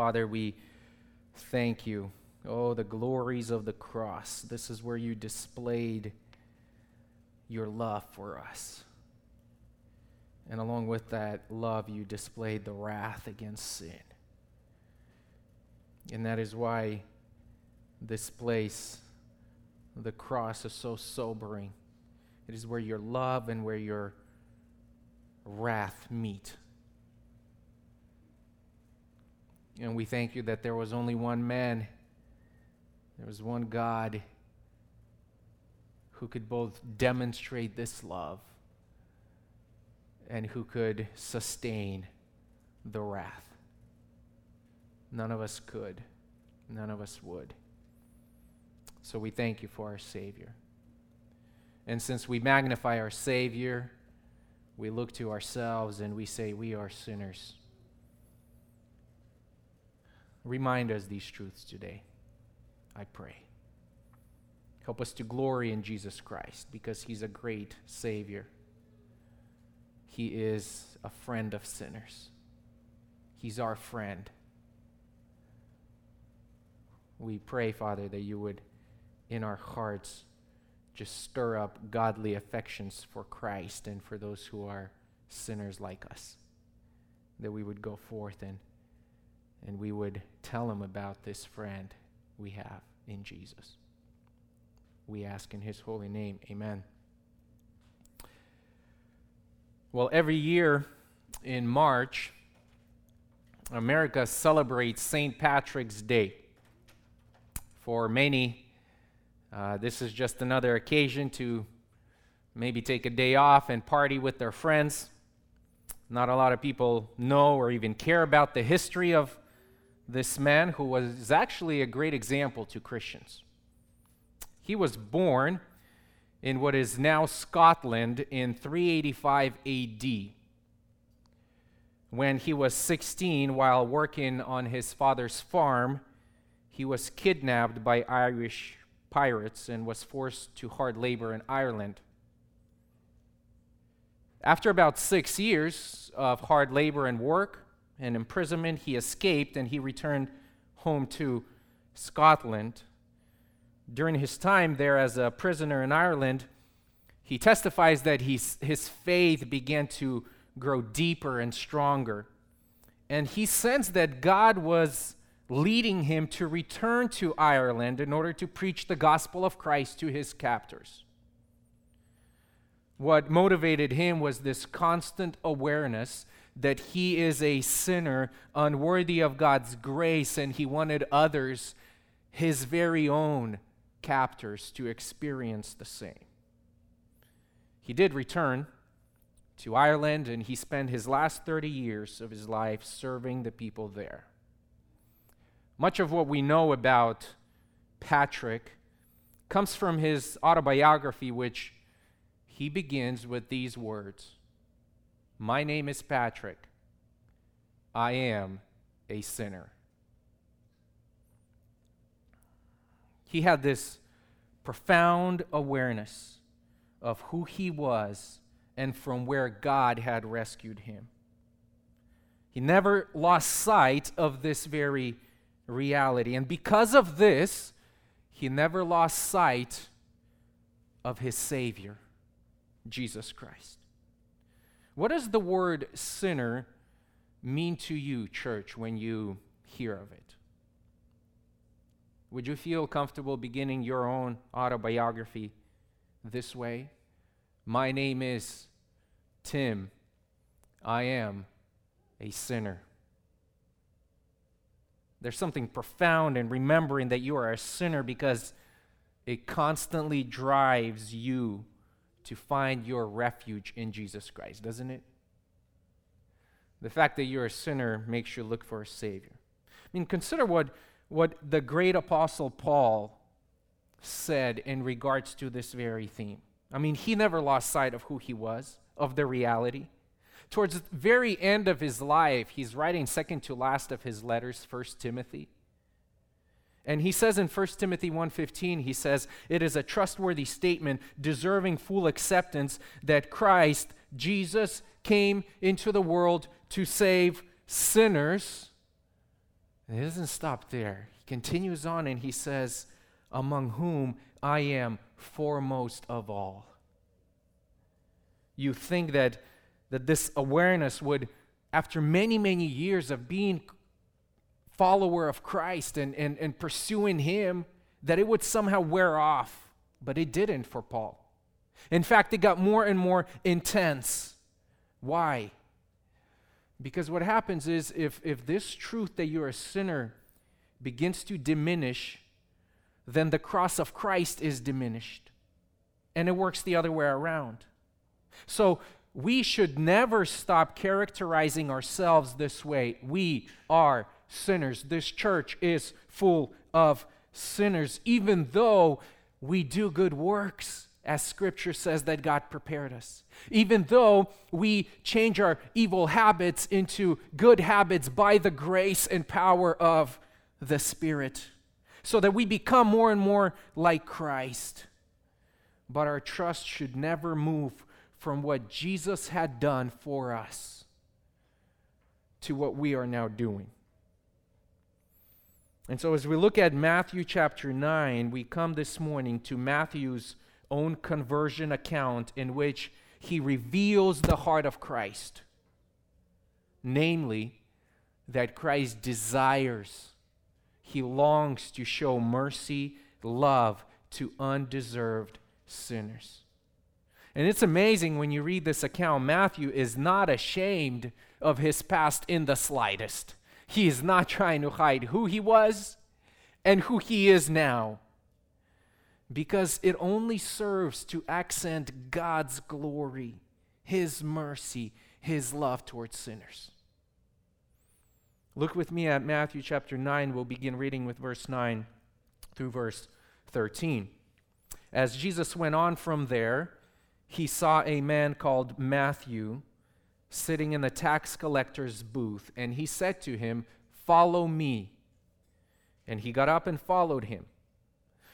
Father, we thank you. Oh, the glories of the cross. This is where you displayed your love for us. And along with that love, you displayed the wrath against sin. And that is why this place, the cross, is so sobering. It is where your love and where your wrath meet. And we thank you that there was only one man, there was one God who could both demonstrate this love and who could sustain the wrath. None of us could, none of us would. So we thank you for our Savior. And since we magnify our Savior, we look to ourselves and we say, We are sinners. Remind us these truths today, I pray. Help us to glory in Jesus Christ because He's a great Savior. He is a friend of sinners, He's our friend. We pray, Father, that you would, in our hearts, just stir up godly affections for Christ and for those who are sinners like us. That we would go forth and, and we would tell them about this friend we have in Jesus. We ask in his holy name. Amen. Well, every year in March, America celebrates St. Patrick's Day. For many, uh, this is just another occasion to maybe take a day off and party with their friends. Not a lot of people know or even care about the history of this man who was actually a great example to Christians. He was born in what is now Scotland in 385 AD. When he was 16, while working on his father's farm, he was kidnapped by Irish pirates and was forced to hard labor in Ireland. After about six years of hard labor and work and imprisonment, he escaped and he returned home to Scotland. During his time there as a prisoner in Ireland, he testifies that his, his faith began to grow deeper and stronger. And he sensed that God was leading him to return to Ireland in order to preach the gospel of Christ to his captors. What motivated him was this constant awareness that he is a sinner unworthy of God's grace, and he wanted others, his very own captors, to experience the same. He did return to Ireland, and he spent his last 30 years of his life serving the people there. Much of what we know about Patrick comes from his autobiography, which he begins with these words My name is Patrick. I am a sinner. He had this profound awareness of who he was and from where God had rescued him. He never lost sight of this very reality. And because of this, he never lost sight of his Savior, Jesus Christ. What does the word sinner mean to you, church, when you hear of it? Would you feel comfortable beginning your own autobiography this way? My name is Tim. I am a sinner. There's something profound in remembering that you are a sinner because it constantly drives you to find your refuge in Jesus Christ, doesn't it? The fact that you're a sinner makes you look for a Savior. I mean, consider what, what the great apostle Paul said in regards to this very theme. I mean, he never lost sight of who he was, of the reality towards the very end of his life, he's writing second to last of his letters, First Timothy. And he says in 1 Timothy 1:15, he says, "It is a trustworthy statement deserving full acceptance that Christ Jesus came into the world to save sinners, And he doesn't stop there. He continues on and he says, Among whom I am foremost of all. You think that, that this awareness would, after many, many years of being follower of Christ and, and, and pursuing Him, that it would somehow wear off. But it didn't for Paul. In fact, it got more and more intense. Why? Because what happens is if, if this truth that you're a sinner begins to diminish, then the cross of Christ is diminished. And it works the other way around. So we should never stop characterizing ourselves this way. We are sinners. This church is full of sinners, even though we do good works as scripture says that God prepared us. Even though we change our evil habits into good habits by the grace and power of the Spirit, so that we become more and more like Christ. But our trust should never move from what Jesus had done for us to what we are now doing. And so, as we look at Matthew chapter 9, we come this morning to Matthew's own conversion account in which he reveals the heart of Christ. Namely, that Christ desires, he longs to show mercy, love to undeserved sinners. And it's amazing when you read this account, Matthew is not ashamed of his past in the slightest. He is not trying to hide who he was and who he is now because it only serves to accent God's glory, His mercy, His love towards sinners. Look with me at Matthew chapter 9. We'll begin reading with verse 9 through verse 13. As Jesus went on from there, he saw a man called Matthew sitting in the tax collector's booth, and he said to him, Follow me. And he got up and followed him.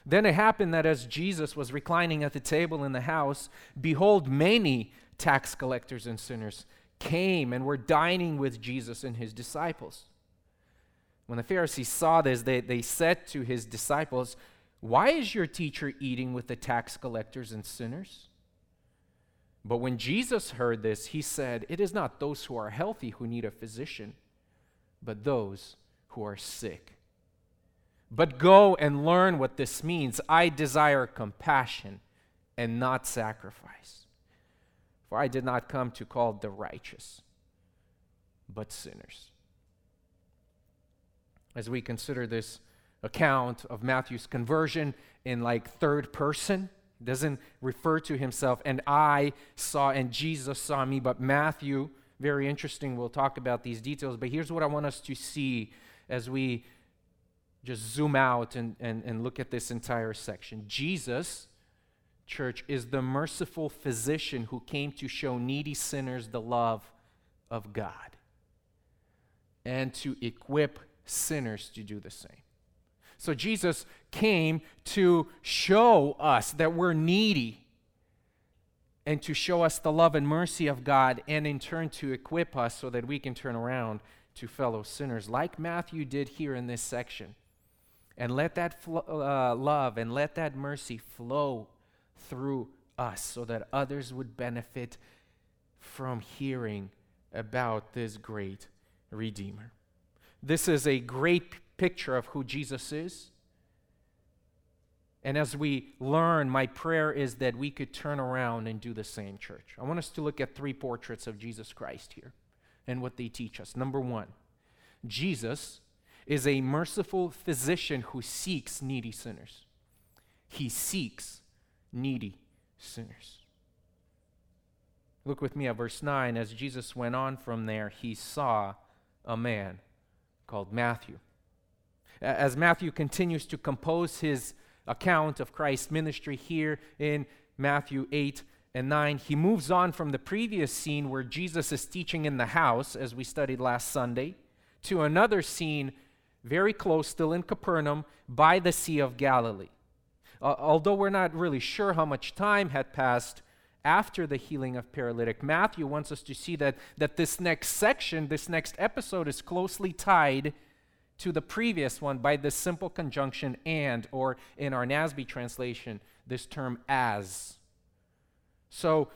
Then it happened that as Jesus was reclining at the table in the house, behold, many tax collectors and sinners came and were dining with Jesus and his disciples. When the Pharisees saw this, they, they said to his disciples, Why is your teacher eating with the tax collectors and sinners? But when Jesus heard this, he said, It is not those who are healthy who need a physician, but those who are sick. But go and learn what this means. I desire compassion and not sacrifice. For I did not come to call the righteous, but sinners. As we consider this account of Matthew's conversion in like third person, doesn't refer to himself, and I saw and Jesus saw me, but Matthew, very interesting. We'll talk about these details, but here's what I want us to see as we just zoom out and, and, and look at this entire section. Jesus, church, is the merciful physician who came to show needy sinners the love of God and to equip sinners to do the same. So Jesus came to show us that we're needy and to show us the love and mercy of God, and in turn to equip us so that we can turn around to fellow sinners, like Matthew did here in this section. And let that uh, love and let that mercy flow through us so that others would benefit from hearing about this great Redeemer. This is a great picture of who Jesus is. And as we learn, my prayer is that we could turn around and do the same, church. I want us to look at three portraits of Jesus Christ here and what they teach us. Number one, Jesus is a merciful physician who seeks needy sinners. He seeks needy sinners. Look with me at verse 9. As Jesus went on from there, he saw a man called Matthew. As Matthew continues to compose his account of Christ's ministry here in Matthew 8 and 9, he moves on from the previous scene where Jesus is teaching in the house, as we studied last Sunday, to another scene very close, still in Capernaum, by the Sea of Galilee. Uh, although we're not really sure how much time had passed after the healing of paralytic, Matthew wants us to see that, that this next section, this next episode, is closely tied to the previous one by this simple conjunction and, or in our NASB translation, this term as. So,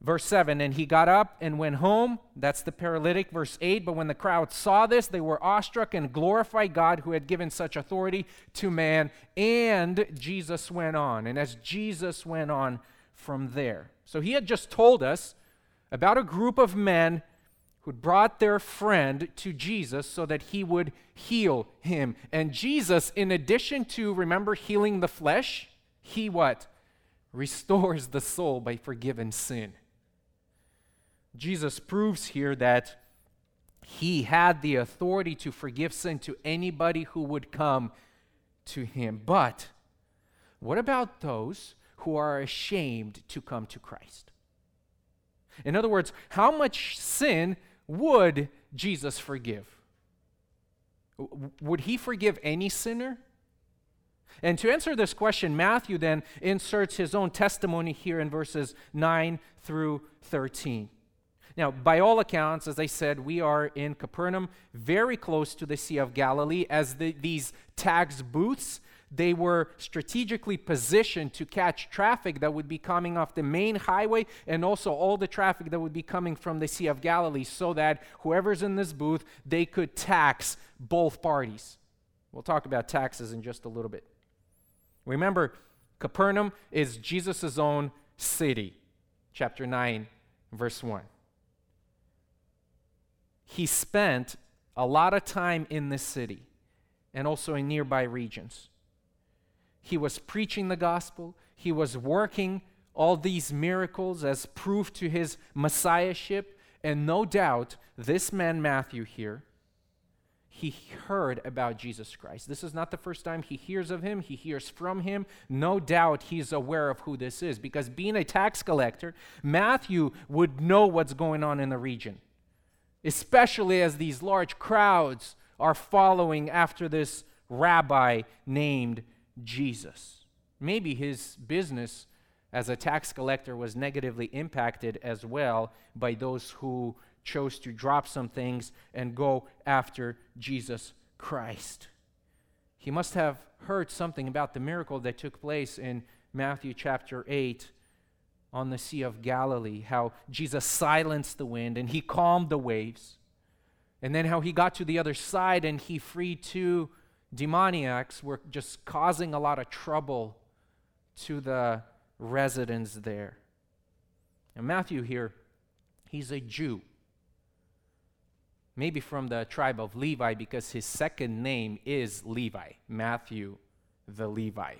verse 7 and he got up and went home. That's the paralytic. Verse 8 but when the crowd saw this, they were awestruck and glorified God who had given such authority to man. And Jesus went on. And as Jesus went on from there, so he had just told us about a group of men who brought their friend to Jesus so that he would heal him. And Jesus, in addition to, remember, healing the flesh, he what? Restores the soul by forgiven sin. Jesus proves here that he had the authority to forgive sin to anybody who would come to him. But what about those who are ashamed to come to Christ? In other words, how much sin would Jesus forgive? Would he forgive any sinner? And to answer this question, Matthew then inserts his own testimony here in verses 9 through 13. Now, by all accounts, as I said, we are in Capernaum, very close to the Sea of Galilee, as the, these tax booths they were strategically positioned to catch traffic that would be coming off the main highway and also all the traffic that would be coming from the Sea of Galilee so that whoever's in this booth, they could tax both parties. We'll talk about taxes in just a little bit. Remember, Capernaum is Jesus' own city. Chapter 9, verse 1. He spent a lot of time in this city and also in nearby regions. He was preaching the gospel, he was working all these miracles as proof to his messiahship. And no doubt, this man, Matthew, here, he heard about Jesus Christ. This is not the first time he hears of him, he hears from him. No doubt he's aware of who this is because being a tax collector, Matthew would know what's going on in the region, especially as these large crowds are following after this rabbi named Jesus. Maybe his business as a tax collector was negatively impacted as well by those who chose to drop some things and go after Jesus Christ. He must have heard something about the miracle that took place in Matthew chapter 8 on the Sea of Galilee, how Jesus silenced the wind and he calmed the waves. And then how he got to the other side and he freed two demoniacs were just causing a lot of trouble to the residents there. And Matthew here, he's a Jew. Maybe from the tribe of Levi because his second name is Levi, Matthew the Levi.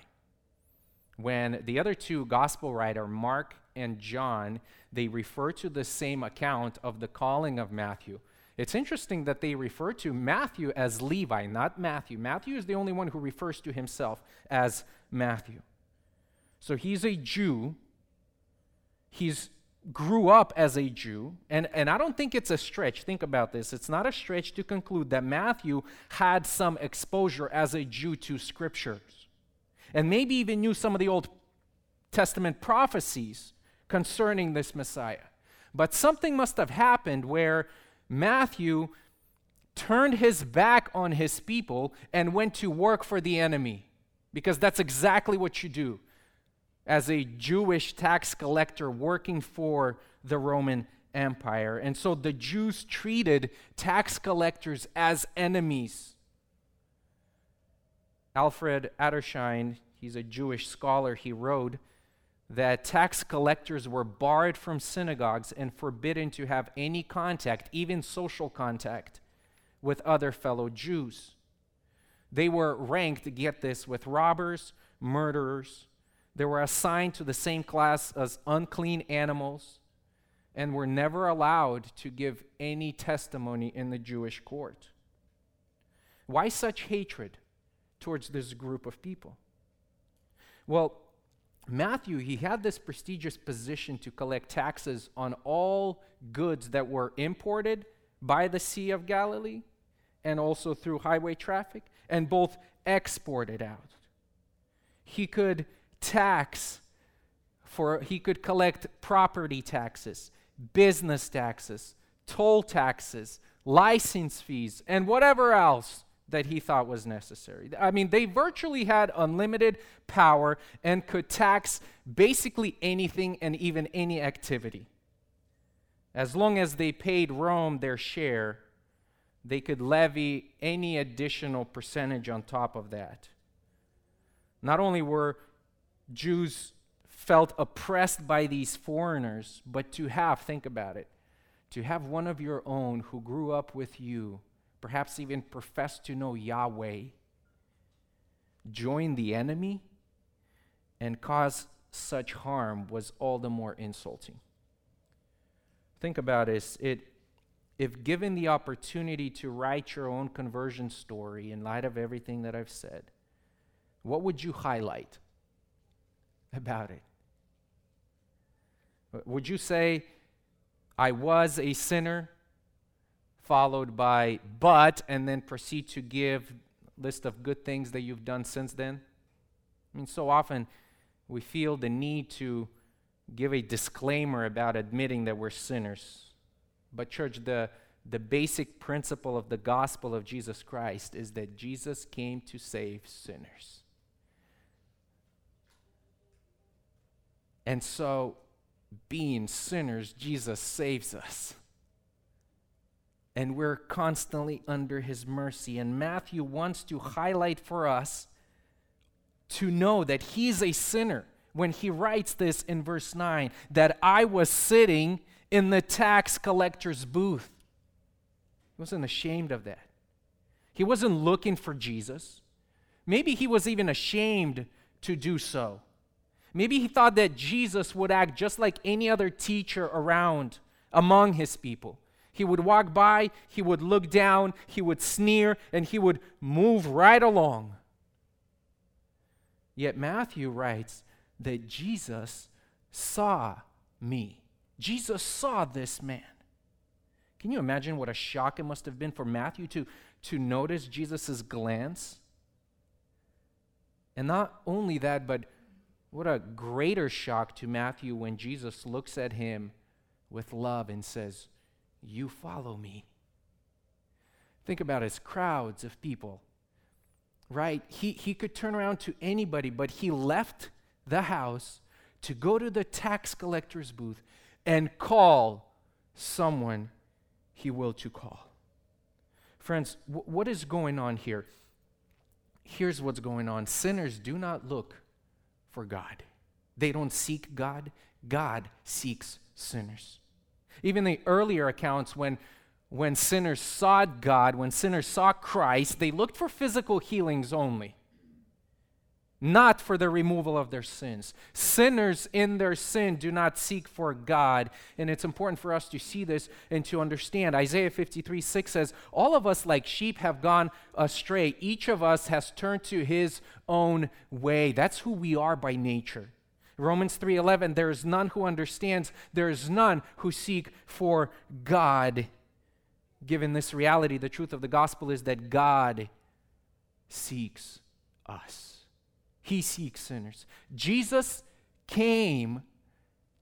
When the other two gospel writer, Mark and John, they refer to the same account of the calling of Matthew. It's interesting that they refer to Matthew as Levi, not Matthew. Matthew is the only one who refers to himself as Matthew. So he's a Jew. He's grew up as a Jew, and, and I don't think it's a stretch. Think about this. It's not a stretch to conclude that Matthew had some exposure as a Jew to scriptures, and maybe even knew some of the Old Testament prophecies concerning this Messiah. But something must have happened where Matthew turned his back on his people and went to work for the enemy because that's exactly what you do as a Jewish tax collector working for the Roman Empire. And so the Jews treated tax collectors as enemies. Alfred Edersheim, he's a Jewish scholar, he wrote that tax collectors were barred from synagogues and forbidden to have any contact, even social contact, with other fellow Jews. They were ranked, get this, with robbers, murderers. They were assigned to the same class as unclean animals and were never allowed to give any testimony in the Jewish court. Why such hatred towards this group of people? Well, Matthew, he had this prestigious position to collect taxes on all goods that were imported by the Sea of Galilee and also through highway traffic and both exported out. He could tax for he could collect property taxes, business taxes, toll taxes, license fees, and whatever else that he thought was necessary. I mean, they virtually had unlimited power and could tax basically anything and even any activity. As long as they paid Rome their share, they could levy any additional percentage on top of that. Not only were Jews felt oppressed by these foreigners, but to have, think about it, to have one of your own who grew up with you perhaps even profess to know Yahweh, join the enemy and cause such harm was all the more insulting. Think about this. It, if given the opportunity to write your own conversion story in light of everything that I've said, what would you highlight about it? Would you say, I was a sinner followed by but, and then proceed to give list of good things that you've done since then? I mean, so often we feel the need to give a disclaimer about admitting that we're sinners. But, church, the, the basic principle of the gospel of Jesus Christ is that Jesus came to save sinners. And so, being sinners, Jesus saves us and we're constantly under his mercy. And Matthew wants to highlight for us to know that he's a sinner when he writes this in verse 9 that I was sitting in the tax collector's booth. He wasn't ashamed of that. He wasn't looking for Jesus. Maybe he was even ashamed to do so. Maybe he thought that Jesus would act just like any other teacher around among his people. He would walk by, he would look down, he would sneer, and he would move right along. Yet Matthew writes that Jesus saw me. Jesus saw this man. Can you imagine what a shock it must have been for Matthew to, to notice Jesus' glance? And not only that, but what a greater shock to Matthew when Jesus looks at him with love and says, you follow me. Think about his crowds of people, right? He, he could turn around to anybody, but he left the house to go to the tax collector's booth and call someone he will to call. Friends, w- what is going on here? Here's what's going on sinners do not look for God, they don't seek God, God seeks sinners. Even the earlier accounts, when, when sinners sought God, when sinners saw Christ, they looked for physical healings only, not for the removal of their sins. Sinners in their sin do not seek for God, and it's important for us to see this and to understand. Isaiah 53 6 says, All of us, like sheep, have gone astray. Each of us has turned to his own way. That's who we are by nature. Romans 3:11 there is none who understands there is none who seek for God. Given this reality the truth of the gospel is that God seeks us. He seeks sinners. Jesus came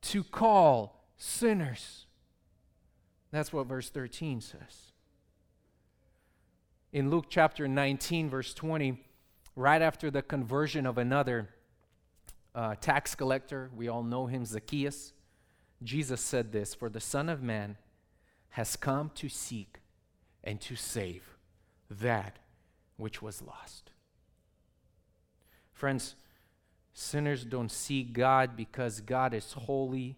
to call sinners. That's what verse 13 says. In Luke chapter 19 verse 20 right after the conversion of another uh, tax collector. We all know him, Zacchaeus. Jesus said this For the Son of Man has come to seek and to save that which was lost. Friends, sinners don't see God because God is holy,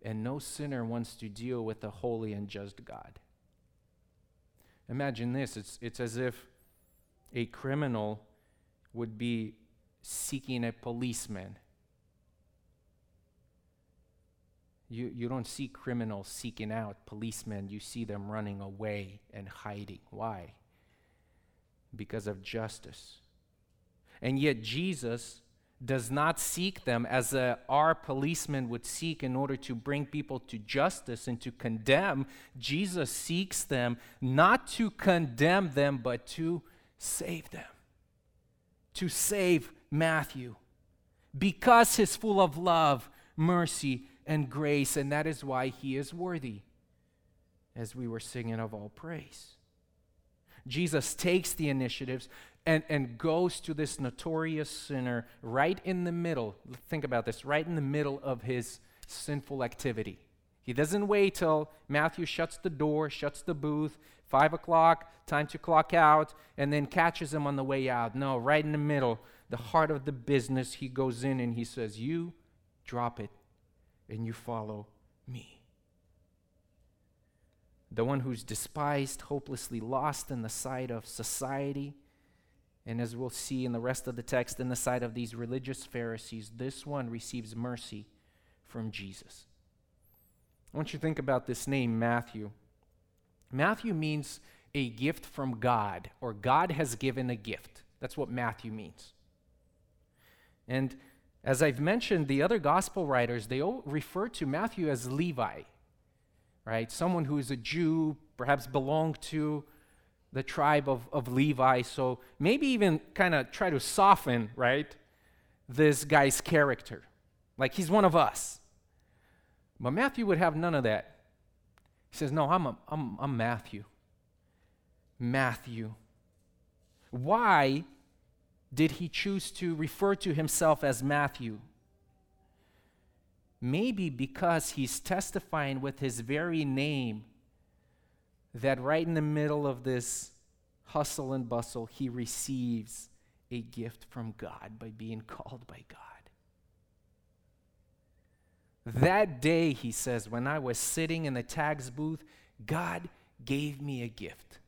and no sinner wants to deal with a holy and just God. Imagine this it's, it's as if a criminal would be seeking a policeman You, you don't see criminals seeking out policemen, you see them running away and hiding. Why? Because of justice. And yet, Jesus does not seek them as a, our policemen would seek in order to bring people to justice and to condemn. Jesus seeks them not to condemn them, but to save them. To save Matthew. Because he's full of love, mercy, and grace, and that is why he is worthy, as we were singing of all praise. Jesus takes the initiatives and, and goes to this notorious sinner right in the middle. Think about this right in the middle of his sinful activity. He doesn't wait till Matthew shuts the door, shuts the booth, five o'clock, time to clock out, and then catches him on the way out. No, right in the middle, the heart of the business, he goes in and he says, You drop it and you follow me. The one who's despised, hopelessly lost in the sight of society, and as we'll see in the rest of the text, in the sight of these religious Pharisees, this one receives mercy from Jesus. I want you to think about this name, Matthew. Matthew means a gift from God, or God has given a gift. That's what Matthew means. And as I've mentioned, the other gospel writers, they all refer to Matthew as Levi, right? Someone who is a Jew, perhaps belonged to the tribe of, of Levi. So maybe even kind of try to soften, right, this guy's character. Like he's one of us. But Matthew would have none of that. He says, No, I'm, a, I'm, I'm Matthew. Matthew. Why did he choose to refer to himself as Matthew? Maybe because he's testifying with his very name that right in the middle of this hustle and bustle, he receives a gift from God by being called by God. That day, he says, when I was sitting in the tax booth, God gave me a gift.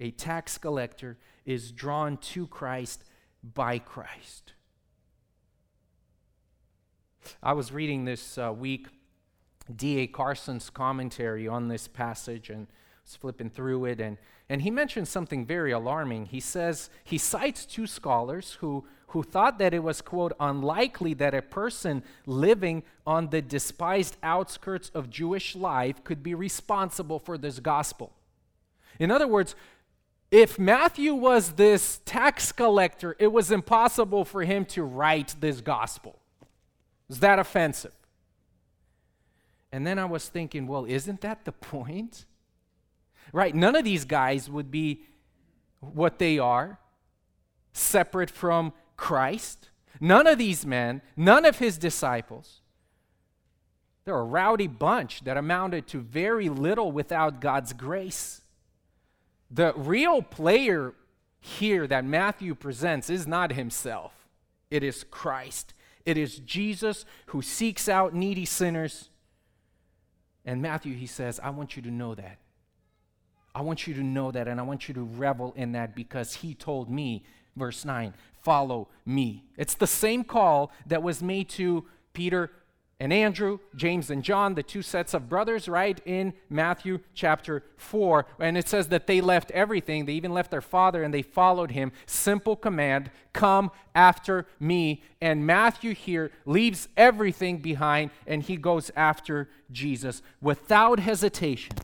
A tax collector is drawn to Christ by Christ. I was reading this uh, week D.A. Carson's commentary on this passage and was flipping through it, and, and he mentioned something very alarming. He says, he cites two scholars who, who thought that it was, quote, unlikely that a person living on the despised outskirts of Jewish life could be responsible for this gospel. In other words, if Matthew was this tax collector, it was impossible for him to write this gospel. Is that offensive? And then I was thinking, well, isn't that the point? Right? None of these guys would be what they are, separate from Christ. None of these men, none of his disciples. They're a rowdy bunch that amounted to very little without God's grace. The real player here that Matthew presents is not himself, it is Christ. It is Jesus who seeks out needy sinners. And Matthew, he says, I want you to know that. I want you to know that, and I want you to revel in that because he told me, verse 9, follow me. It's the same call that was made to Peter and Andrew, James and John, the two sets of brothers, right, in Matthew chapter 4. And it says that they left everything. They even left their father and they followed him. Simple command come after me. And Matthew here leaves everything behind and he goes after Jesus without hesitation.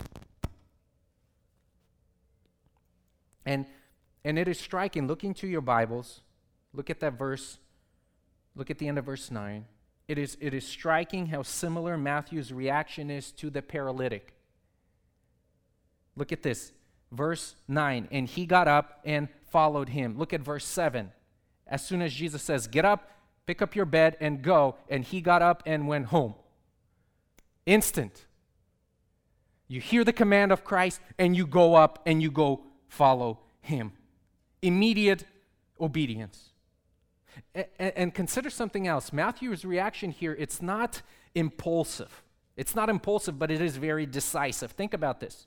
And, and it is striking. Look into your Bibles, look at that verse, look at the end of verse 9 it is, it is striking how similar Matthew's reaction is to the paralytic. Look at this. Verse 9. And he got up and followed him. Look at verse 7. As soon as Jesus says, Get up, pick up your bed, and go. And he got up and went home. Instant. You hear the command of Christ, and you go up and you go follow him. Immediate obedience. And, and consider something else. Matthew's reaction here, it's not impulsive. It's not impulsive, but it is very decisive. Think about this.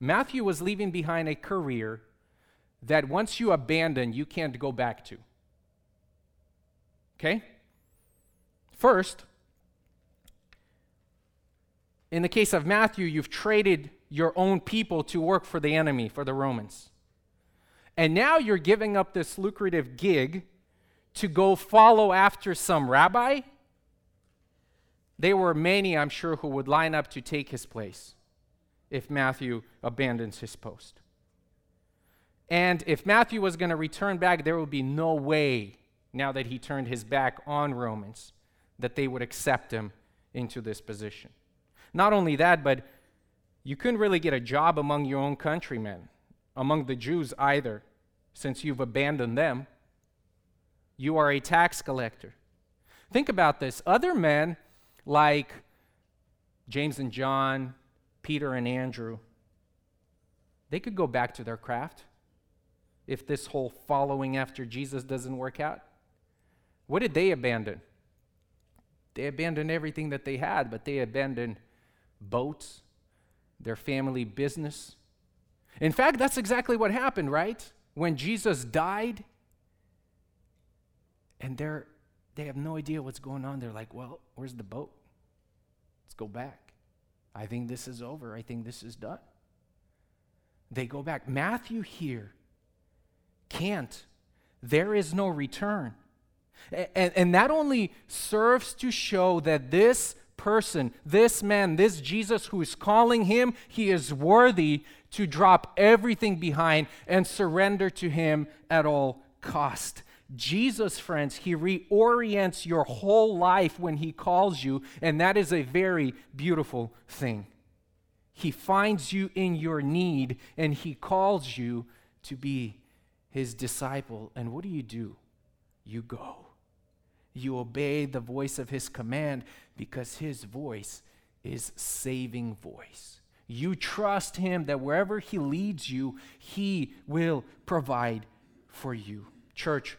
Matthew was leaving behind a career that once you abandon, you can't go back to. Okay? First, in the case of Matthew, you've traded your own people to work for the enemy, for the Romans. And now you're giving up this lucrative gig to go follow after some rabbi, there were many, I'm sure, who would line up to take his place if Matthew abandons his post. And if Matthew was going to return back, there would be no way, now that he turned his back on Romans, that they would accept him into this position. Not only that, but You couldn't really get a job among your own countrymen, among the Jews either, since you've abandoned them. You are a tax collector. Think about this. Other men, like James and John, Peter and Andrew, they could go back to their craft if this whole following after Jesus doesn't work out. What did they abandon? They abandoned everything that they had, but they abandoned boats, their family business. In fact, that's exactly what happened, right? When Jesus died, and they're they have no idea what's going on. They're like, well, where's the boat? Let's go back. I think this is over. I think this is done. They go back. Matthew here can't. There is no return. And, and that only serves to show that this person, this man, this Jesus who is calling him, he is worthy to drop everything behind and surrender to him at all cost. Jesus, friends, he reorients your whole life when he calls you, and that is a very beautiful thing. He finds you in your need and he calls you to be his disciple. And what do you do? You go. You obey the voice of his command because his voice is saving voice. You trust him that wherever he leads you, he will provide for you. Church,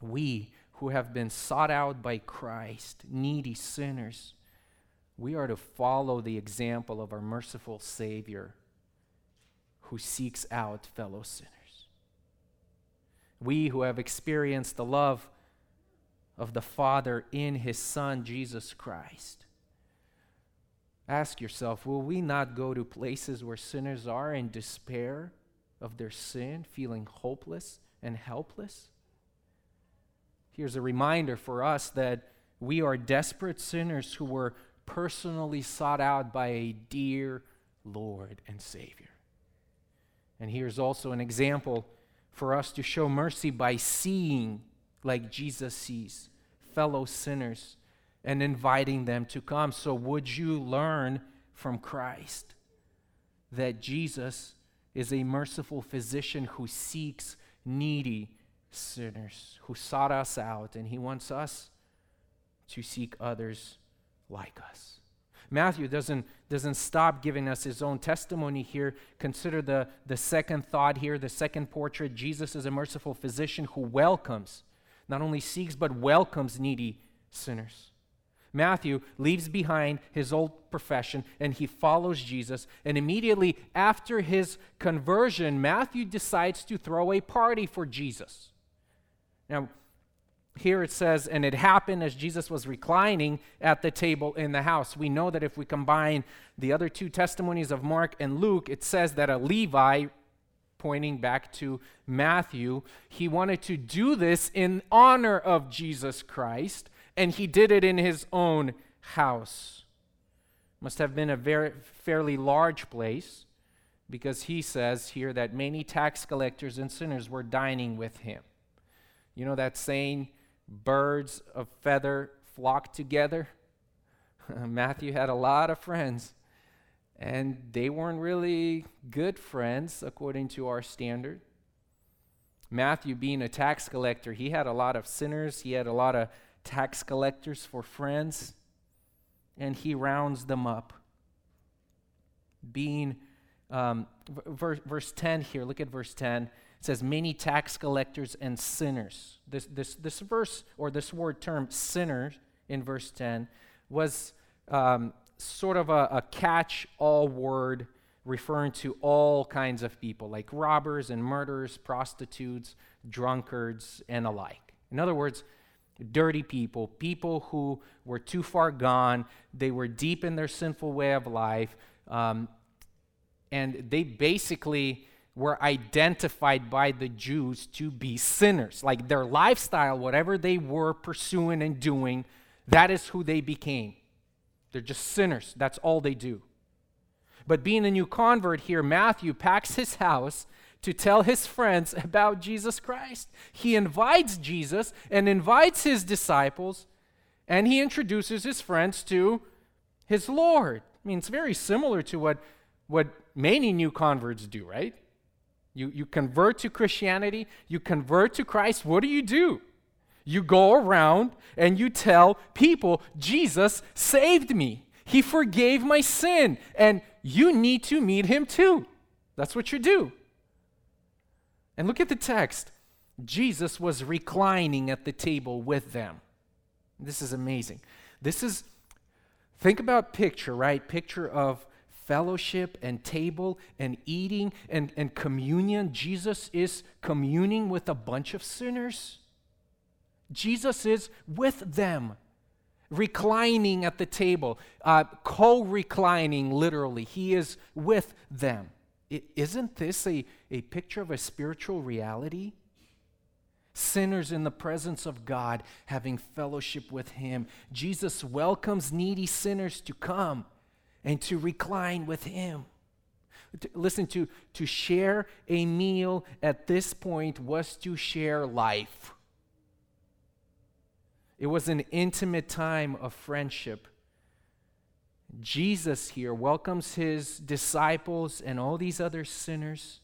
we who have been sought out by Christ, needy sinners, we are to follow the example of our merciful Savior who seeks out fellow sinners. We who have experienced the love of the Father in His Son, Jesus Christ. Ask yourself will we not go to places where sinners are in despair of their sin, feeling hopeless and helpless? Here's a reminder for us that we are desperate sinners who were personally sought out by a dear Lord and Savior. And here's also an example for us to show mercy by seeing like Jesus sees fellow sinners and inviting them to come. So, would you learn from Christ that Jesus is a merciful physician who seeks needy sinners, who sought us out, and he wants us to seek others like us? Matthew doesn't, doesn't stop giving us his own testimony here. Consider the, the second thought here, the second portrait. Jesus is a merciful physician who welcomes, not only seeks, but welcomes needy sinners. Matthew leaves behind his old profession and he follows Jesus. And immediately after his conversion, Matthew decides to throw a party for Jesus. Now, here it says, and it happened as Jesus was reclining at the table in the house. We know that if we combine the other two testimonies of Mark and Luke, it says that a Levi, pointing back to Matthew, he wanted to do this in honor of Jesus Christ, and he did it in his own house. Must have been a very fairly large place because he says here that many tax collectors and sinners were dining with him. You know that saying, birds of feather flock together. Matthew had a lot of friends, and they weren't really good friends according to our standard. Matthew, being a tax collector, he had a lot of sinners, he had a lot of tax collectors for friends, and he rounds them up. Being, um, verse, verse 10 here, look at verse 10. It says, many tax collectors and sinners. This, this, this verse, or this word term, sinners, in verse 10, was um, sort of a, a catch all word referring to all kinds of people, like robbers and murderers, prostitutes, drunkards, and alike. In other words, dirty people, people who were too far gone, they were deep in their sinful way of life, um, and they basically were identified by the Jews to be sinners. Like their lifestyle, whatever they were pursuing and doing, that is who they became. They're just sinners. That's all they do. But being a new convert here, Matthew packs his house to tell his friends about Jesus Christ. He invites Jesus and invites his disciples, and he introduces his friends to his Lord. I mean, it's very similar to what what many new converts do, right? You, you convert to Christianity, you convert to Christ. What do you do? You go around and you tell people, Jesus saved me. He forgave my sin, and you need to meet him too. That's what you do. And look at the text. Jesus was reclining at the table with them. This is amazing. This is, think about picture, right? Picture of fellowship and table and eating and, and communion. Jesus is communing with a bunch of sinners. Jesus is with them, reclining at the table, uh, co reclining, literally. He is with them. is not this a, a picture of a spiritual reality? sinners in the presence of God, having fellowship with Him. Jesus welcomes needy sinners to come and to recline with Him. To, listen, to, to share a meal at this point was to share life. It was an intimate time of friendship. Jesus here welcomes his disciples and all these other sinners,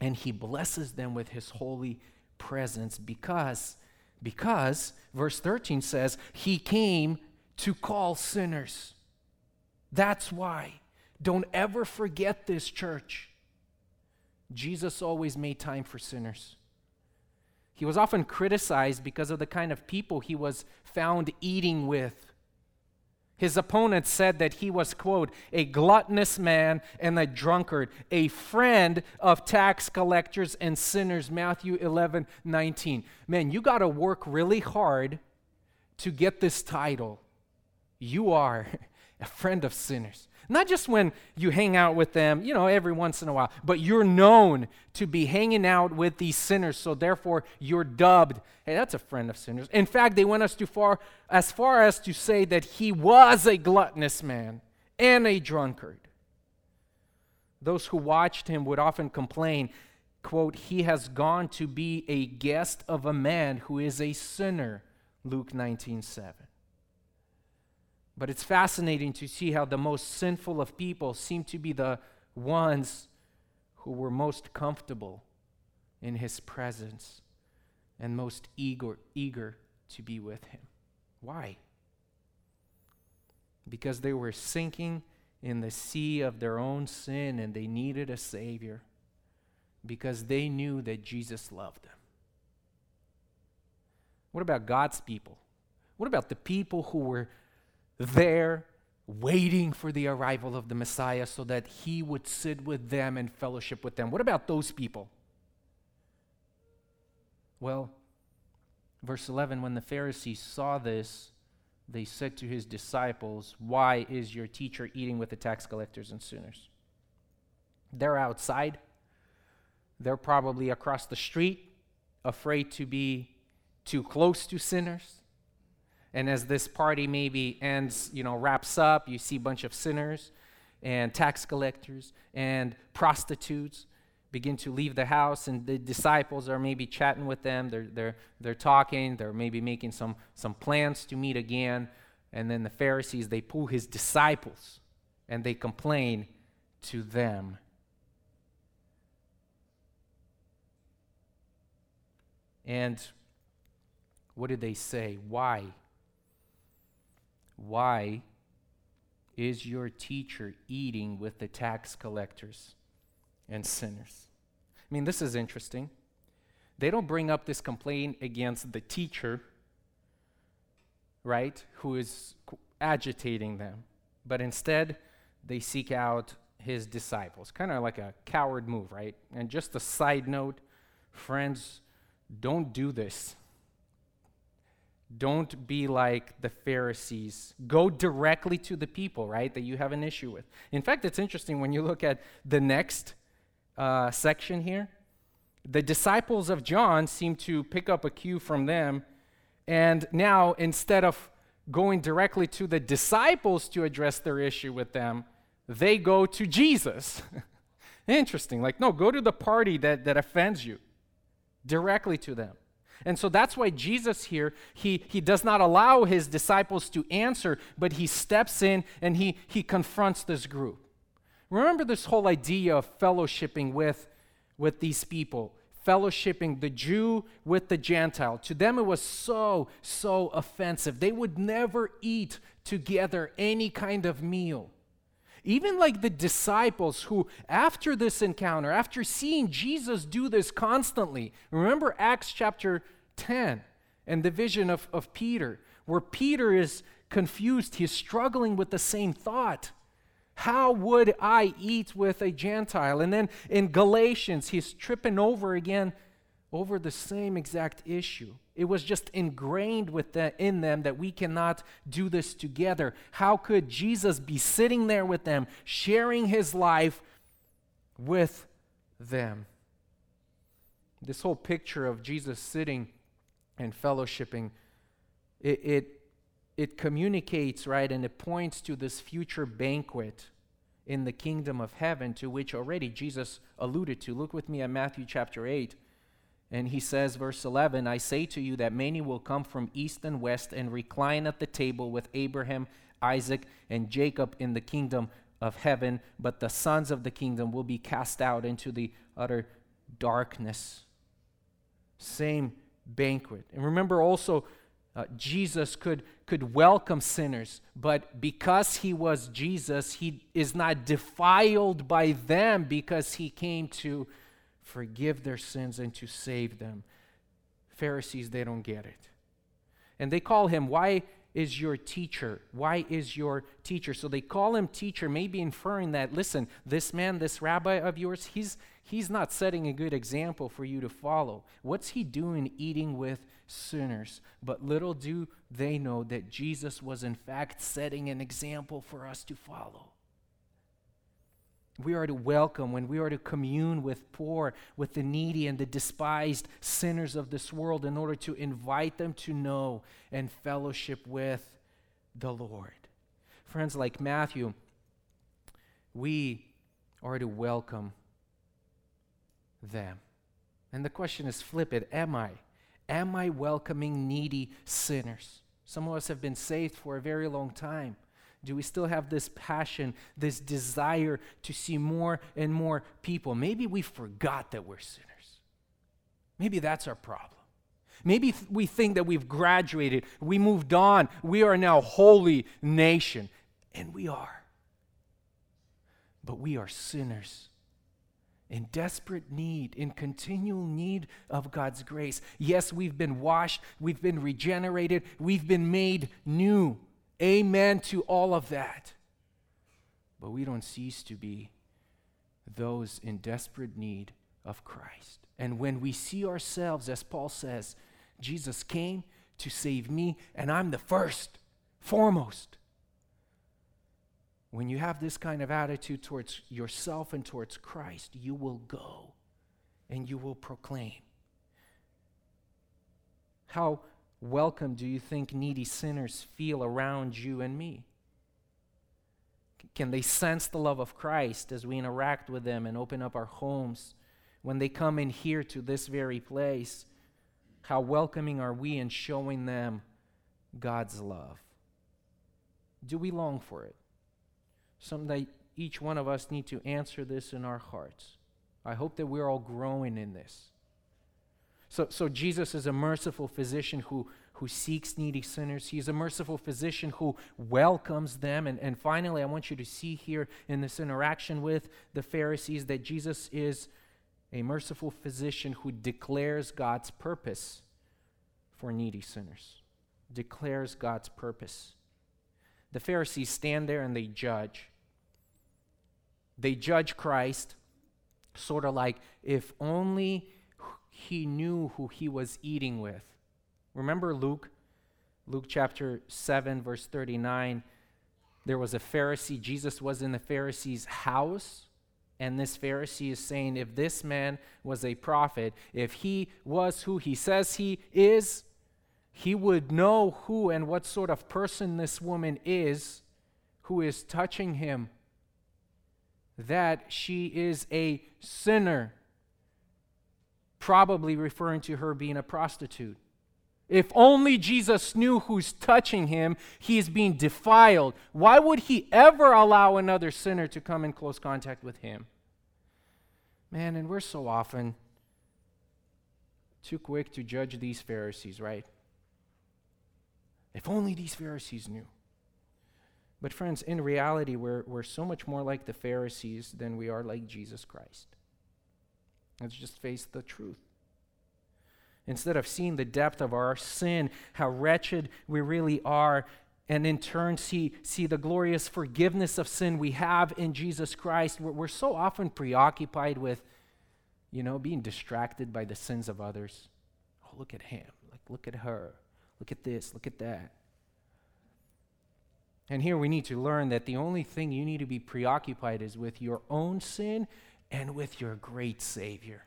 and he blesses them with his holy presence because because verse 13 says he came to call sinners. That's why. Don't ever forget this church. Jesus always made time for sinners. He was often criticized because of the kind of people he was found eating with. His opponents said that he was, quote, a gluttonous man and a drunkard, a friend of tax collectors and sinners, Matthew 11, 19. Man, you got to work really hard to get this title. You are a friend of sinners. Not just when you hang out with them, you know, every once in a while, but you're known to be hanging out with these sinners, so therefore you're dubbed, hey, that's a friend of sinners. In fact, they went as too far as far as to say that he was a gluttonous man and a drunkard. Those who watched him would often complain, quote, he has gone to be a guest of a man who is a sinner, Luke 19 7. But it's fascinating to see how the most sinful of people seem to be the ones who were most comfortable in his presence and most eager, eager to be with him. Why? Because they were sinking in the sea of their own sin and they needed a Savior because they knew that Jesus loved them. What about God's people? What about the people who were there waiting for the arrival of the Messiah so that he would sit with them and fellowship with them. What about those people? Well, verse 11 when the Pharisees saw this, they said to his disciples, Why is your teacher eating with the tax collectors and sinners? They're outside. They're probably across the street, afraid to be too close to sinners. And as this party maybe ends, you know, wraps up, you see a bunch of sinners and tax collectors and prostitutes begin to leave the house and the disciples are maybe chatting with them. They're, they're, they're talking. They're maybe making some, some plans to meet again. And then the pharisees they pull his disciples and they complain to them. And what did they say? Why why is your teacher eating with the tax collectors and sinners? I mean, this is interesting. They don't bring up this complaint against the teacher, right, who is agitating them, but instead they seek out his disciples. Kind of like a coward move, right? And just a side note, friends, don't do this. Don't be like the Pharisees. Go directly to the people, right, that you have an issue with. In fact, it's interesting when you look at the next uh, section here. The disciples of John seem to pick up a cue from them. And now, instead of going directly to the disciples to address their issue with them, they go to Jesus. Interesting. Like, no, go to the party that, that offends you directly to them. And so that's why Jesus here, he, he does not allow his disciples to answer, but he steps in and he, he confronts this group. Remember this whole idea of fellowshipping with, with these people, fellowshipping the Jew with the Gentile. To them, it was so, so offensive. They would never eat together any kind of meal. Even like the disciples who, after this encounter, after seeing Jesus do this constantly, remember Acts chapter 10 and the vision of, of Peter, where Peter is confused, he's struggling with the same thought. How would I eat with a Gentile? And then in Galatians, he's tripping over again over the same exact issue. It was just ingrained with the, in them that we cannot do this together. How could Jesus be sitting there with them, sharing his life with them? This whole picture of Jesus sitting and fellowshipping, it, it, it communicates, right, and it points to this future banquet in the kingdom of heaven to which already Jesus alluded to. Look with me at Matthew chapter 8. And he says, verse 11, I say to you that many will come from east and west and recline at the table with Abraham, Isaac, and Jacob in the kingdom of heaven, but the sons of the kingdom will be cast out into the utter darkness. Same banquet. And remember also, uh, Jesus could, could welcome sinners, but because he was Jesus, he is not defiled by them because he came to forgive their sins and to save them. Pharisees, they don't get it. And they call him, Why is your teacher? Why is your teacher? So they call him teacher, maybe inferring that, listen, this man, this rabbi of yours, he's, he's not setting a good example for you to follow. What's he doing eating with sinners? But little do they know that Jesus was, in fact, setting an example for us to follow. We are to welcome, when we are to commune with poor, with the needy, and the despised sinners of this world in order to invite them to know and fellowship with the Lord. Friends, like Matthew, we are to welcome them. And the question is flip it Am I? Am I welcoming needy sinners? Some of us have been saved for a very long time. Do we still have this passion, this desire to see more and more people? Maybe we forgot that we're sinners. Maybe that's our problem. Maybe th- we think that we've graduated, we moved on, we are now holy nation, and we are. But we are sinners in desperate need, in continual need of God's grace. Yes, we've been washed, we've been regenerated, we've been made new. Amen to all of that. But we don't cease to be those in desperate need of Christ. And when we see ourselves, as Paul says, Jesus came to save me, and I'm the first, foremost. When you have this kind of attitude towards yourself and towards Christ, you will go and you will proclaim. How welcome do you think needy sinners feel around you and me? Can they sense the love of Christ as we interact with them and open up our homes? When they come in here to this very place, how welcoming are we in showing them God's love? Do we long for it? That each one of us need to answer this in our hearts. I hope that we're all growing in this. So, so Jesus is a merciful physician who, who seeks needy sinners. He's a merciful physician who welcomes them. And, and finally, I want you to see here in this interaction with the Pharisees that Jesus is a merciful physician who declares God's purpose for needy sinners. Declares God's purpose. The Pharisees stand there and they judge. They judge Christ, sort of like if only he knew who he was eating with. Remember Luke? Luke chapter 7, verse 39. There was a Pharisee, Jesus was in the Pharisee's house, and this Pharisee is saying, if this man was a prophet, if he was who he says he is, he would know who and what sort of person this woman is who is touching him. That she is a sinner probably referring to her being a prostitute. If only Jesus knew who's touching him, he is being defiled. Why would he ever allow another sinner to come in close contact with him? Man, and we're so often too quick to judge these Pharisees, right? If only these Pharisees knew. But, friends, in reality, we're, we're so much more like the Pharisees than we are like Jesus Christ. Let's just face the truth. Instead of seeing the depth of our sin, how wretched we really are, and in turn see, see the glorious forgiveness of sin we have in Jesus Christ, we're, we're so often preoccupied with, you know, being distracted by the sins of others. Oh, look at him. Like, look at her. Look at this. Look at that. And here we need to learn that the only thing you need to be preoccupied is with your own sin and with your great Savior.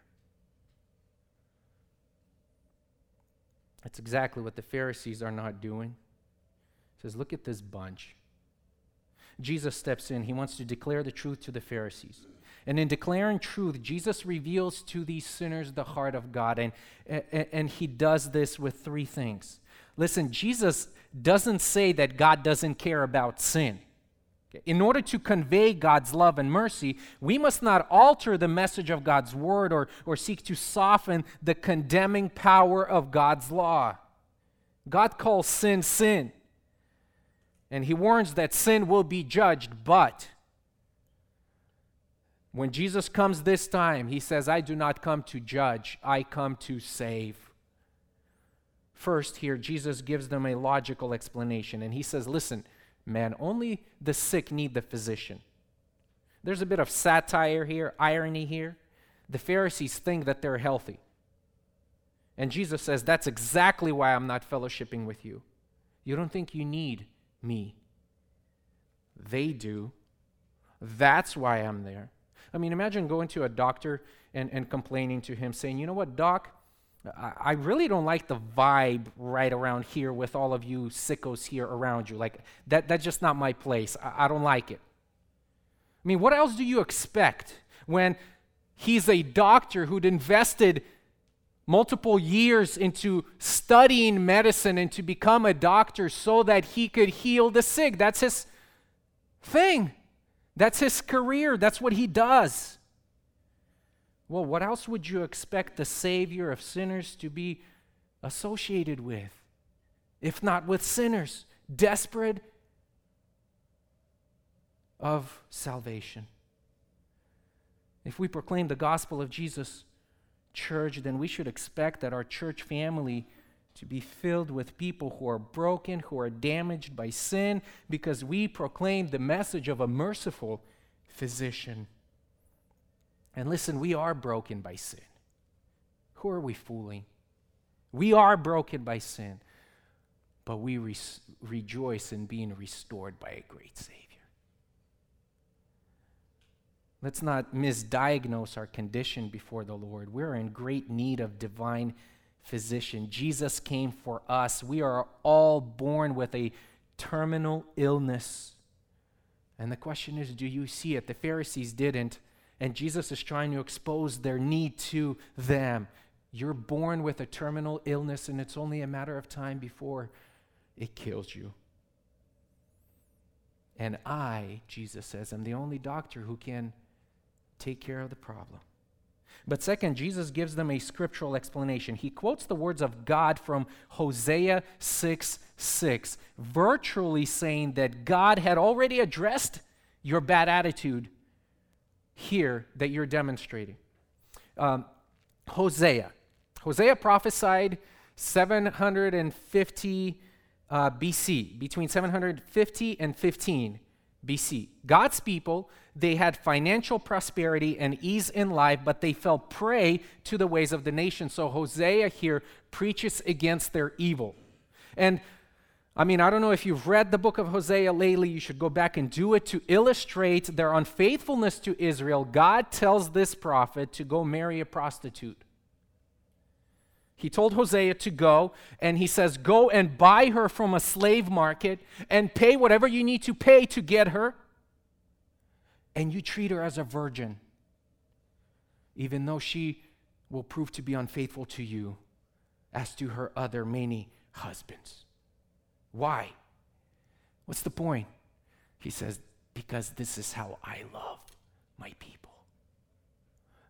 That's exactly what the Pharisees are not doing. He says, Look at this bunch. Jesus steps in. He wants to declare the truth to the Pharisees. And in declaring truth, Jesus reveals to these sinners the heart of God. And, and, and he does this with three things. Listen, Jesus doesn't say that God doesn't care about sin. In order to convey God's love and mercy, we must not alter the message of God's word or, or seek to soften the condemning power of God's law. God calls sin sin. And he warns that sin will be judged, but when Jesus comes this time, he says, I do not come to judge, I come to save. First, here, Jesus gives them a logical explanation, and he says, Listen, man. Only the sick need the physician. There's a bit of satire here, irony here. The Pharisees think that they're healthy. And Jesus says, That's exactly why I'm not fellowshipping with you. You don't think you need me. They do. That's why I'm there. I mean, imagine going to a doctor and, and complaining to him, saying, You know what, doc? I really don't like the vibe right around here with all of you sickos here around you. Like, that, that's just not my place. I, I don't like it. I mean, what else do you expect when he's a doctor who'd invested multiple years into studying medicine and to become a doctor so that he could heal the sick? That's his thing, that's his career, that's what he does. Well, what else would you expect the Savior of sinners to be associated with? If not with sinners, desperate of salvation. If we proclaim the gospel of Jesus, church, then we should expect that our church family to be filled with people who are broken, who are damaged by sin, because we proclaim the message of a merciful physician. And listen, we are broken by sin. Who are we fooling? We are broken by sin, but we re- rejoice in being restored by a great Savior. Let's not misdiagnose our condition before the Lord. We're in great need of divine physician. Jesus came for us. We are all born with a terminal illness. And the question is do you see it? The Pharisees didn't. And Jesus is trying to expose their need to them. You're born with a terminal illness, and it's only a matter of time before it kills you. And I, Jesus says, am the only doctor who can take care of the problem. But second, Jesus gives them a scriptural explanation. He quotes the words of God from Hosea 6 6, virtually saying that God had already addressed your bad attitude here that you're demonstrating. Um, Hosea. Hosea prophesied 750 uh, BC, between 750 and 15 BC. God's people, they had financial prosperity and ease in life, but they fell prey to the ways of the nation. So Hosea here preaches against their evil. And I mean, I don't know if you've read the book of Hosea lately, you should go back and do it to illustrate their unfaithfulness to Israel. God tells this prophet to go marry a prostitute. He told Hosea to go, and he says, Go and buy her from a slave market and pay whatever you need to pay to get her, and you treat her as a virgin, even though she will prove to be unfaithful to you as to her other many husbands. Why? What's the point? He says, Because this is how I love my people.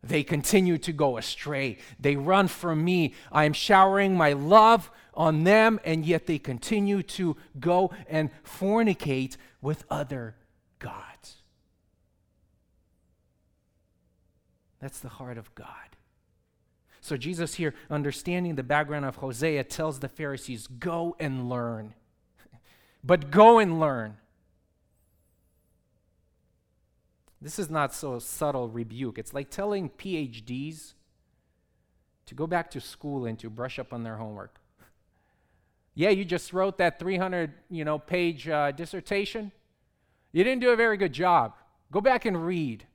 They continue to go astray. They run from me. I am showering my love on them, and yet they continue to go and fornicate with other gods. That's the heart of God. So, Jesus here, understanding the background of Hosea, tells the Pharisees, Go and learn. But go and learn. This is not so subtle rebuke. It's like telling PhDs to go back to school and to brush up on their homework. yeah, you just wrote that 300, you know, page uh, dissertation. You didn't do a very good job. Go back and read.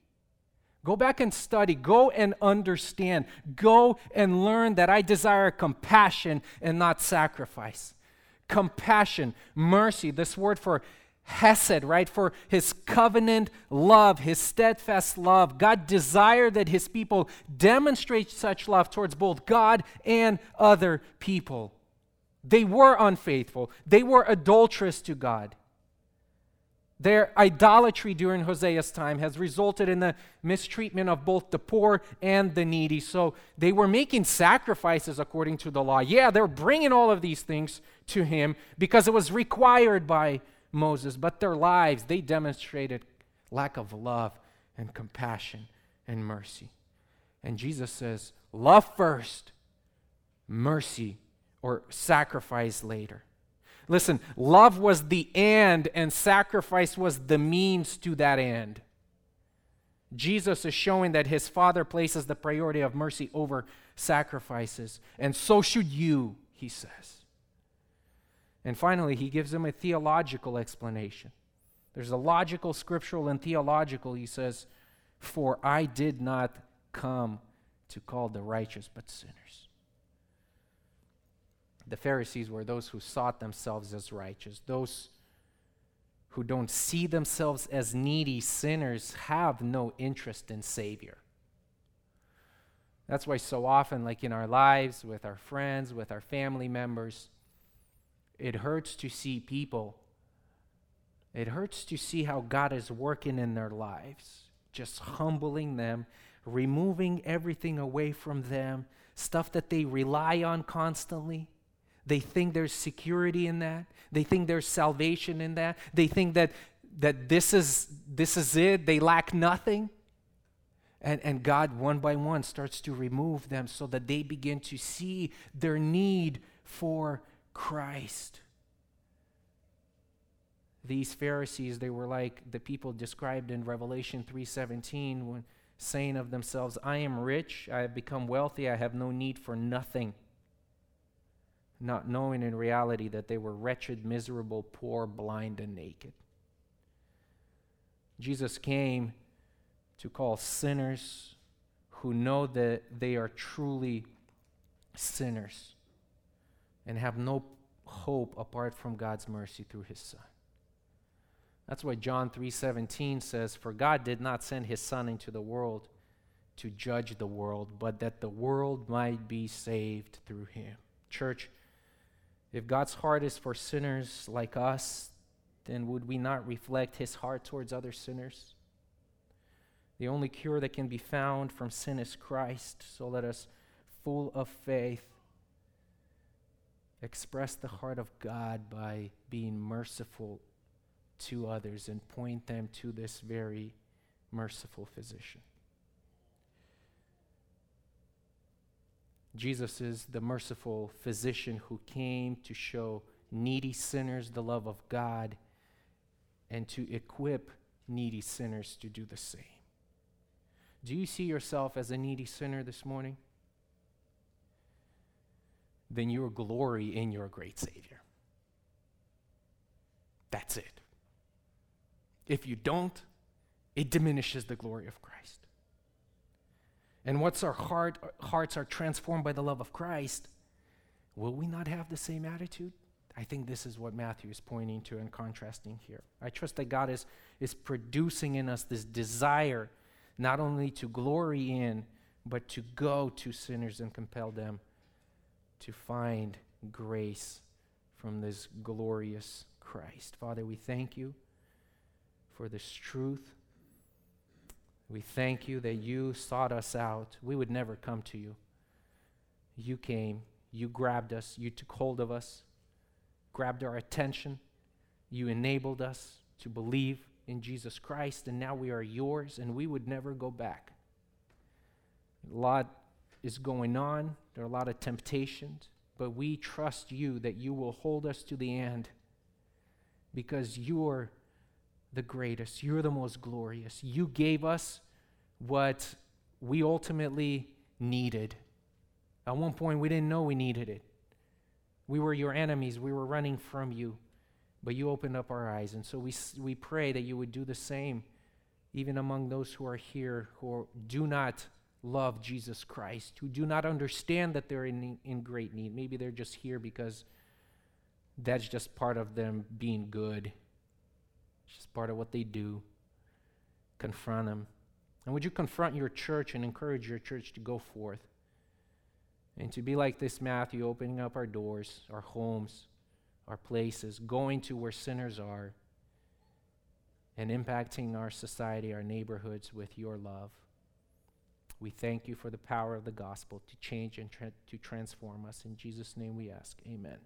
Go back and study. Go and understand. Go and learn that I desire compassion and not sacrifice. Compassion, mercy, this word for Hesed, right? For his covenant love, his steadfast love. God desired that his people demonstrate such love towards both God and other people. They were unfaithful, they were adulterous to God. Their idolatry during Hosea's time has resulted in the mistreatment of both the poor and the needy. So they were making sacrifices according to the law. Yeah, they're bringing all of these things to him because it was required by Moses, but their lives, they demonstrated lack of love and compassion and mercy. And Jesus says, Love first, mercy or sacrifice later. Listen, love was the end, and sacrifice was the means to that end. Jesus is showing that his Father places the priority of mercy over sacrifices, and so should you, he says. And finally, he gives them a theological explanation. There's a logical, scriptural, and theological. He says, For I did not come to call the righteous, but sinners. The Pharisees were those who sought themselves as righteous. Those who don't see themselves as needy sinners have no interest in Savior. That's why, so often, like in our lives, with our friends, with our family members, it hurts to see people. It hurts to see how God is working in their lives, just humbling them, removing everything away from them, stuff that they rely on constantly they think there's security in that. They think there's salvation in that. They think that, that this, is, this is it. They lack nothing. And, and God, one by one, starts to remove them so that they begin to see their need for Christ. These Pharisees, they were like the people described in Revelation 3:17 when saying of themselves, I am rich, I have become wealthy, I have no need for nothing not knowing in reality that they were wretched, miserable, poor, blind, and naked. Jesus came to call sinners who know that they are truly sinners and have no hope apart from God's mercy through his son. That's why John 3:17 says, "For God did not send his son into the world to judge the world, but that the world might be saved through him." Church, if God's heart is for sinners like us, then would we not reflect his heart towards other sinners? The only cure that can be found from sin is Christ. So let us, full of faith, express the heart of God by being merciful to others and point them to this very merciful physician. Jesus is the merciful physician who came to show needy sinners the love of God and to equip needy sinners to do the same. Do you see yourself as a needy sinner this morning? Then you glory in your great Savior. That's it. If you don't, it diminishes the glory of Christ. And once our heart, hearts are transformed by the love of Christ, will we not have the same attitude? I think this is what Matthew is pointing to and contrasting here. I trust that God is, is producing in us this desire not only to glory in, but to go to sinners and compel them to find grace from this glorious Christ. Father, we thank you for this truth. We thank you that you sought us out. We would never come to you. You came, you grabbed us, you took hold of us, grabbed our attention, you enabled us to believe in Jesus Christ, and now we are yours, and we would never go back. A lot is going on, there are a lot of temptations, but we trust you that you will hold us to the end because you're the greatest, you're the most glorious. You gave us what we ultimately needed. At one point, we didn't know we needed it. We were your enemies, we were running from you, but you opened up our eyes. And so we, we pray that you would do the same, even among those who are here who do not love Jesus Christ, who do not understand that they're in, in great need. Maybe they're just here because that's just part of them being good, it's just part of what they do. Confront them. And would you confront your church and encourage your church to go forth? And to be like this Matthew, opening up our doors, our homes, our places, going to where sinners are, and impacting our society, our neighborhoods with your love. We thank you for the power of the gospel to change and tra- to transform us. In Jesus' name we ask. Amen.